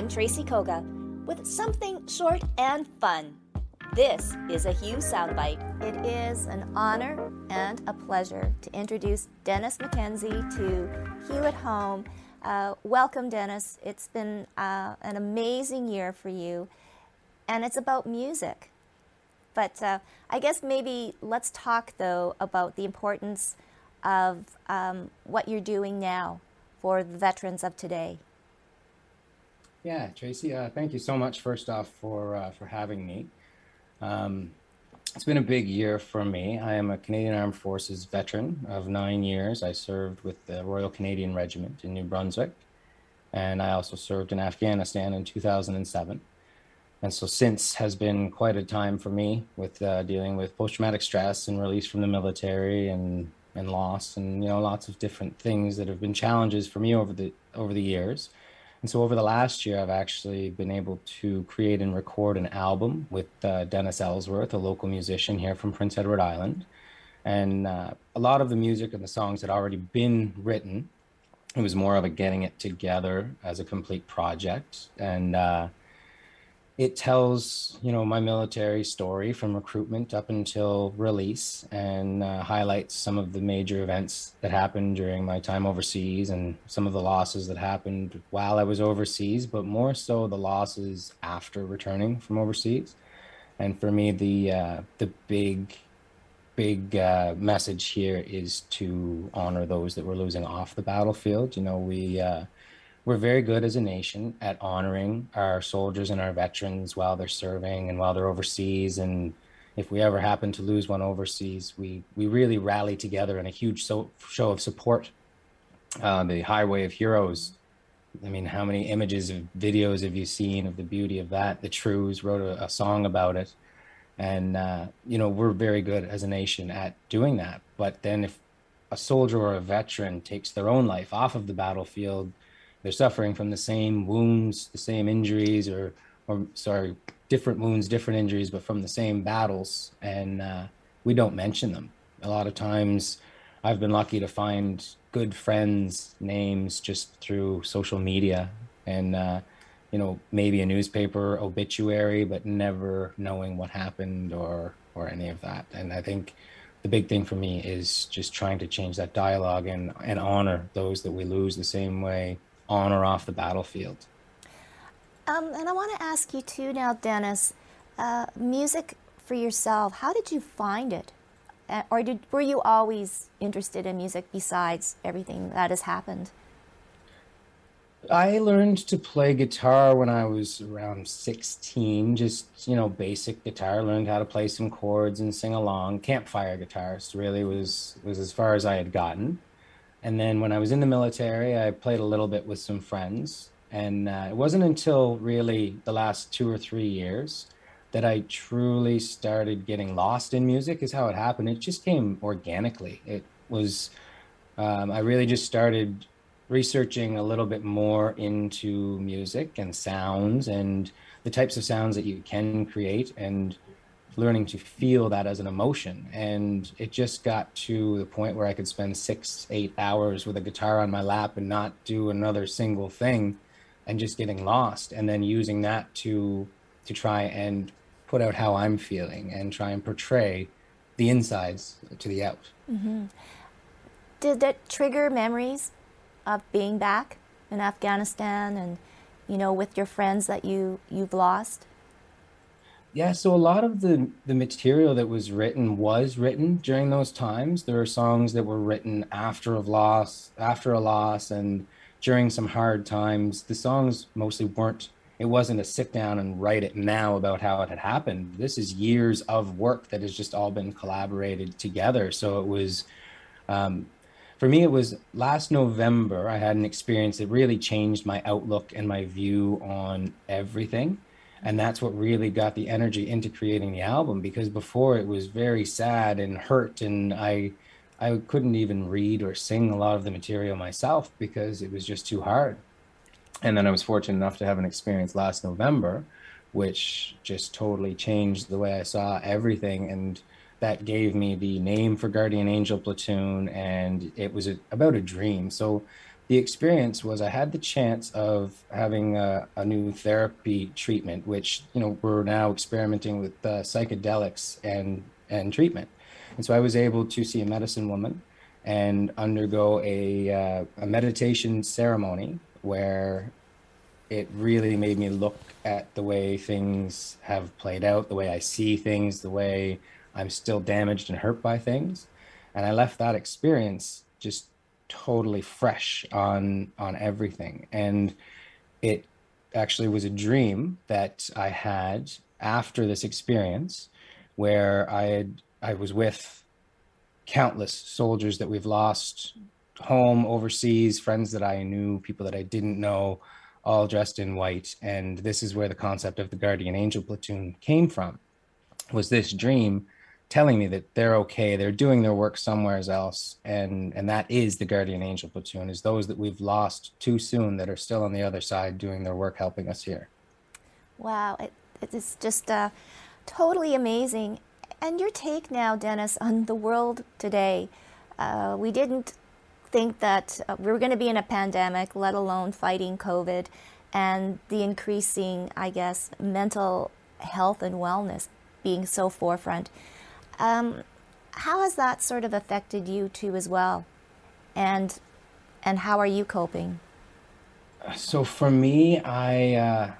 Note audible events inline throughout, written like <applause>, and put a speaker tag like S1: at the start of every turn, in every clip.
S1: I'm Tracy Koga with something short and fun. This is a Hue Soundbite. It is an honor and a pleasure to introduce Dennis Mackenzie to Hue at Home. Uh, welcome, Dennis. It's been uh, an amazing year for you, and it's about music. But uh, I guess maybe let's talk, though, about the importance of um, what you're doing now for the veterans of today.
S2: Yeah, Tracy, uh, thank you so much, first off, for, uh, for having me. Um, it's been a big year for me. I am a Canadian Armed Forces veteran of nine years. I served with the Royal Canadian Regiment in New Brunswick, and I also served in Afghanistan in 2007. And so, since has been quite a time for me with uh, dealing with post traumatic stress and release from the military and and loss and you know lots of different things that have been challenges for me over the over the years. And so over the last year, I've actually been able to create and record an album with uh, Dennis Ellsworth, a local musician here from Prince Edward Island. And uh, a lot of the music and the songs had already been written. It was more of a getting it together as a complete project. And uh, it tells you know my military story from recruitment up until release and uh, highlights some of the major events that happened during my time overseas and some of the losses that happened while I was overseas but more so the losses after returning from overseas. And for me the uh, the big big uh, message here is to honor those that were losing off the battlefield. You know we uh, we're very good as a nation at honoring our soldiers and our veterans while they're serving and while they're overseas. And if we ever happen to lose one overseas we we really rally together in a huge so, show of support. Uh, the highway of heroes. I mean how many images of videos have you seen of the beauty of that? The Trews wrote a, a song about it. And uh, you know we're very good as a nation at doing that. But then if a soldier or a veteran takes their own life off of the battlefield they're suffering from the same wounds, the same injuries, or or sorry, different wounds, different injuries, but from the same battles, and uh, we don't mention them. A lot of times, I've been lucky to find good friends' names just through social media, and uh, you know maybe a newspaper obituary, but never knowing what happened or or any of that. And I think the big thing for me is just trying to change that dialogue and and honor those that we lose the same way on or off the battlefield.
S1: Um, and I want to ask you too now, Dennis, uh, music for yourself, how did you find it? Uh, or did, were you always interested in music besides everything that has happened?
S2: I learned to play guitar when I was around 16, just, you know, basic guitar, learned how to play some chords and sing along. Campfire guitarist really was was as far as I had gotten. And then when I was in the military, I played a little bit with some friends. And uh, it wasn't until really the last two or three years that I truly started getting lost in music, is how it happened. It just came organically. It was, um, I really just started researching a little bit more into music and sounds and the types of sounds that you can create. And learning to feel that as an emotion. And it just got to the point where I could spend six, eight hours with a guitar on my lap and not do another single thing and just getting lost. And then using that to to try and put out how I'm feeling and try and portray the insides to the out. Mm-hmm.
S1: Did that trigger memories of being back in Afghanistan and, you know, with your friends that you you've lost?
S2: Yeah, so a lot of the the material that was written was written during those times. There are songs that were written after a loss, after a loss, and during some hard times. The songs mostly weren't. It wasn't a sit down and write it now about how it had happened. This is years of work that has just all been collaborated together. So it was, um, for me, it was last November. I had an experience that really changed my outlook and my view on everything and that's what really got the energy into creating the album because before it was very sad and hurt and i i couldn't even read or sing a lot of the material myself because it was just too hard. And then i was fortunate enough to have an experience last november which just totally changed the way i saw everything. And that gave me the name for guardian angel platoon and it was a, about a dream. So the experience was I had the chance of having a, a new therapy treatment, which you know we're now experimenting with uh, psychedelics and and treatment, and so I was able to see a medicine woman and undergo a uh, a meditation ceremony where it really made me look at the way things have played out, the way I see things, the way I'm still damaged and hurt by things, and I left that experience just totally fresh on on everything. And it actually was a dream that i had after this experience where i had i was with countless soldiers that we've lost home overseas friends that i knew people that i didn't know all dressed in white. And this is where the concept of the guardian angel platoon came from was this dream telling me that they're okay they're doing their work somewhere else and and that is the guardian angel platoon is those that we've lost too soon that are still on the other side doing their work helping us here.
S1: Wow it, it's just uh, totally amazing. And your take now dennis on the world today uh, we didn't think that uh, we were going to be in a pandemic let alone fighting covid and the increasing i guess mental health and wellness being so forefront um, how has that sort of affected you too as well? And and how are you coping?
S2: So for me, I uh,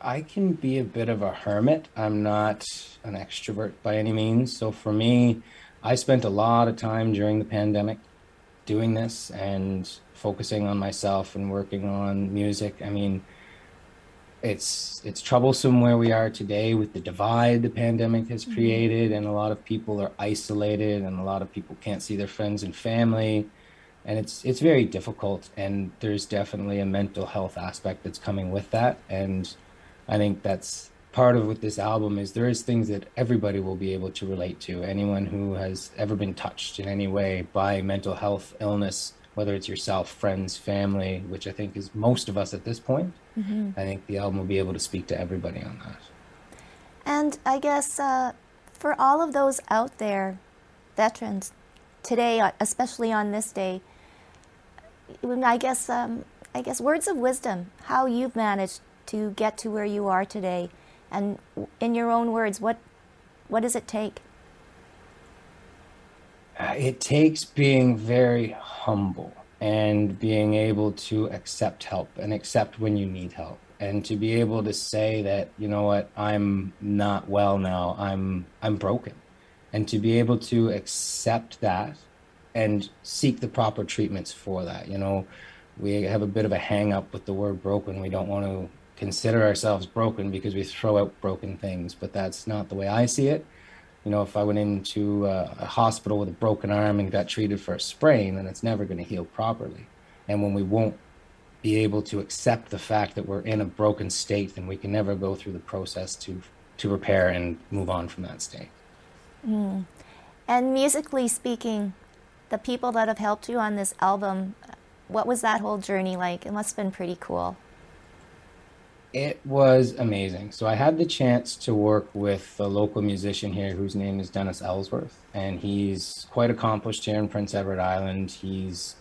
S2: I can be a bit of a hermit. I'm not an extrovert by any means. So for me, I spent a lot of time during the pandemic doing this and focusing on myself and working on music. I mean, it's it's troublesome where we are today with the divide the pandemic has mm-hmm. created and a lot of people are isolated and a lot of people can't see their friends and family. And it's it's very difficult and there's definitely a mental health aspect that's coming with that. And i think that's part of what this album is. There is things that everybody will be able to relate to. Anyone who has ever been touched in any way by mental health illness whether it's yourself, friends, family, which I think is most of us at this point. Mm-hmm. I think the album will be able to speak to everybody on that.
S1: And I guess uh, for all of those out there, veterans, today, uh, especially on this day, I guess um, I guess words of wisdom, how you've managed to get to where you are today, and in your own words, what what does it take?
S2: Uh, it takes being very humble and being able to accept help and accept when you need help and to be able to say that you know what? I'm not well now. I'm i'm broken. And to be able to accept that and seek the proper treatments for that you know? We have a bit of a hang up with the word broken. We don't want to consider ourselves broken because we throw out broken things but that's not the way i see it you know, if I went into a, a hospital with a broken arm and got treated for a sprain, then it's never going to heal properly. And when we won't be able to accept the fact that we're in a broken state, then we can never go through the process to to repair and move on from that state.
S1: Mm. And musically speaking, the people that have helped you on this album, what was that whole journey like? It must have been pretty cool.
S2: It was amazing. So I had the chance to work with a local musician here whose name is Dennis Ellsworth, and he's quite accomplished here in Prince Edward Island. He's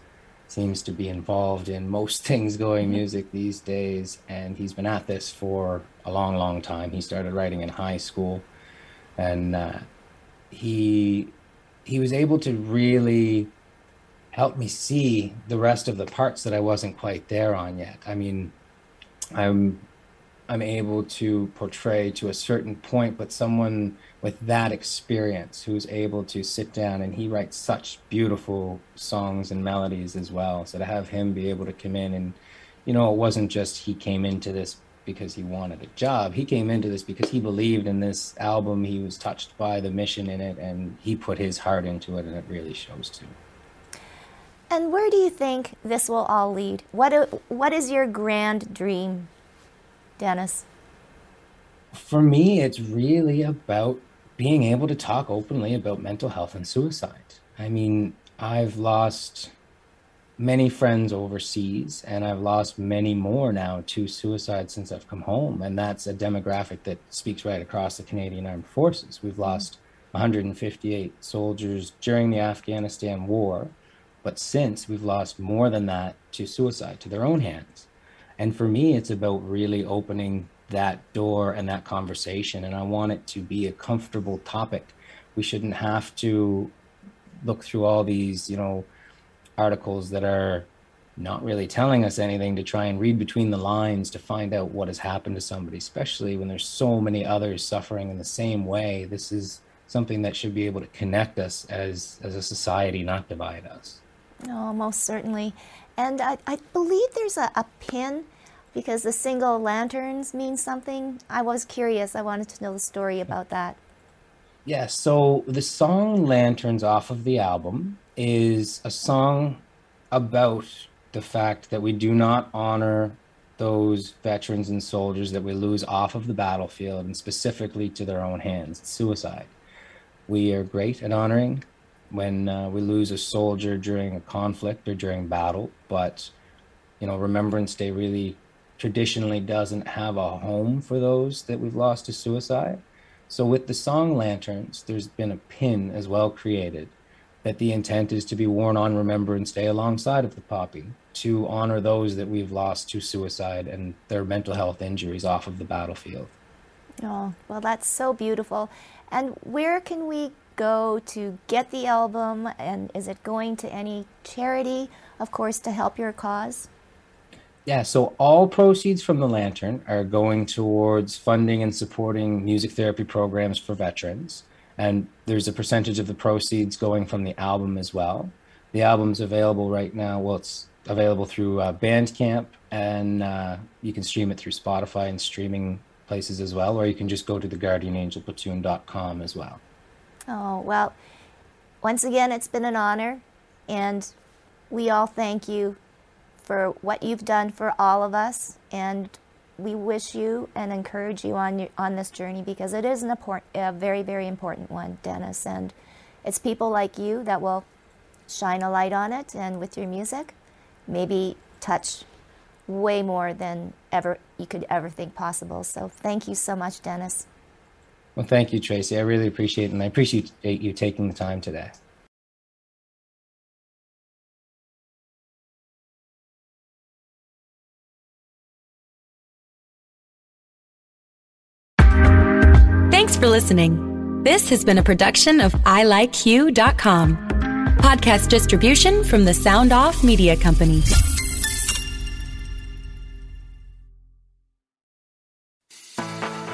S2: seems to be involved in most <laughs> things going music these days, and he's been at this for a long, long time. He started writing in high school, and uh, he he was able to really help me see the rest of the parts that I wasn't quite there on yet. I mean, I'm I'm able to portray to a certain point, but someone with that experience who's able to sit down and he writes such beautiful songs and melodies as well. So to have him be able to come in and, you know, it wasn't just he came into this because he wanted a job. He came into this because he believed in this album. He was touched by the mission in it and he put his heart into it and it really shows too.
S1: And where do you think this will all lead? What, what is your grand dream Dennis?
S2: For me, it's really about being able to talk openly about mental health and suicide. I mean, I've lost many friends overseas and I've lost many more now to suicide since I've come home. And that's a demographic that speaks right across the Canadian Armed Forces. We've mm-hmm. lost 158 soldiers during the Afghanistan war, but since we've lost more than that to suicide, to their own hands. And for me, it's about really opening that door and that conversation. And I want it to be a comfortable topic. We shouldn't have to look through all these, you know, articles that are not really telling us anything to try and read between the lines to find out what has happened to somebody, especially when there's so many others suffering in the same way. This is something that should be able to connect us as as a society, not divide us.
S1: No, most certainly. And I, I believe there's a, a pin because the single lanterns mean something. I was curious. I wanted to know the story about that.
S2: Yeah, so the song Lanterns off of the album is a song about the fact that we do not honor those veterans and soldiers that we lose off of the battlefield and specifically to their own hands, suicide. We are great at honoring when uh, we lose a soldier during a conflict or during battle, but you know, Remembrance Day really traditionally doesn't have a home for those that we've lost to suicide. So with the song Lanterns, there's been a pin as well created that the intent is to be worn on Remembrance Day alongside of the poppy to honor those that we've lost to suicide and their mental health injuries off of the battlefield.
S1: Oh, well, that's so beautiful. And where can we go to get the album? And is it going to any charity, of course, to help your cause?
S2: Yeah, so all proceeds from the Lantern are going towards funding and supporting music therapy programs for veterans. And there's a percentage of the proceeds going from the album as well. The album's available right now. Well, it's available through uh, Bandcamp, and uh, you can stream it through Spotify and streaming places as well, or you can just go to theguardianangelplatoon.com as well.
S1: Oh, well, once again, it's been an honor, and we all thank you for what you've done for all of us, and we wish you and encourage you on your, on this journey because it is an important, a very, very important one, Dennis, and it's people like you that will shine a light on it, and with your music, maybe touch way more than ever you could ever think possible. So thank you so much, Dennis.
S2: Well, thank you, Tracy. I really appreciate it, and I appreciate you taking the time today.
S3: Thanks for listening. This has been a production of ilikehue.com. Podcast distribution from the Sound Off Media Company.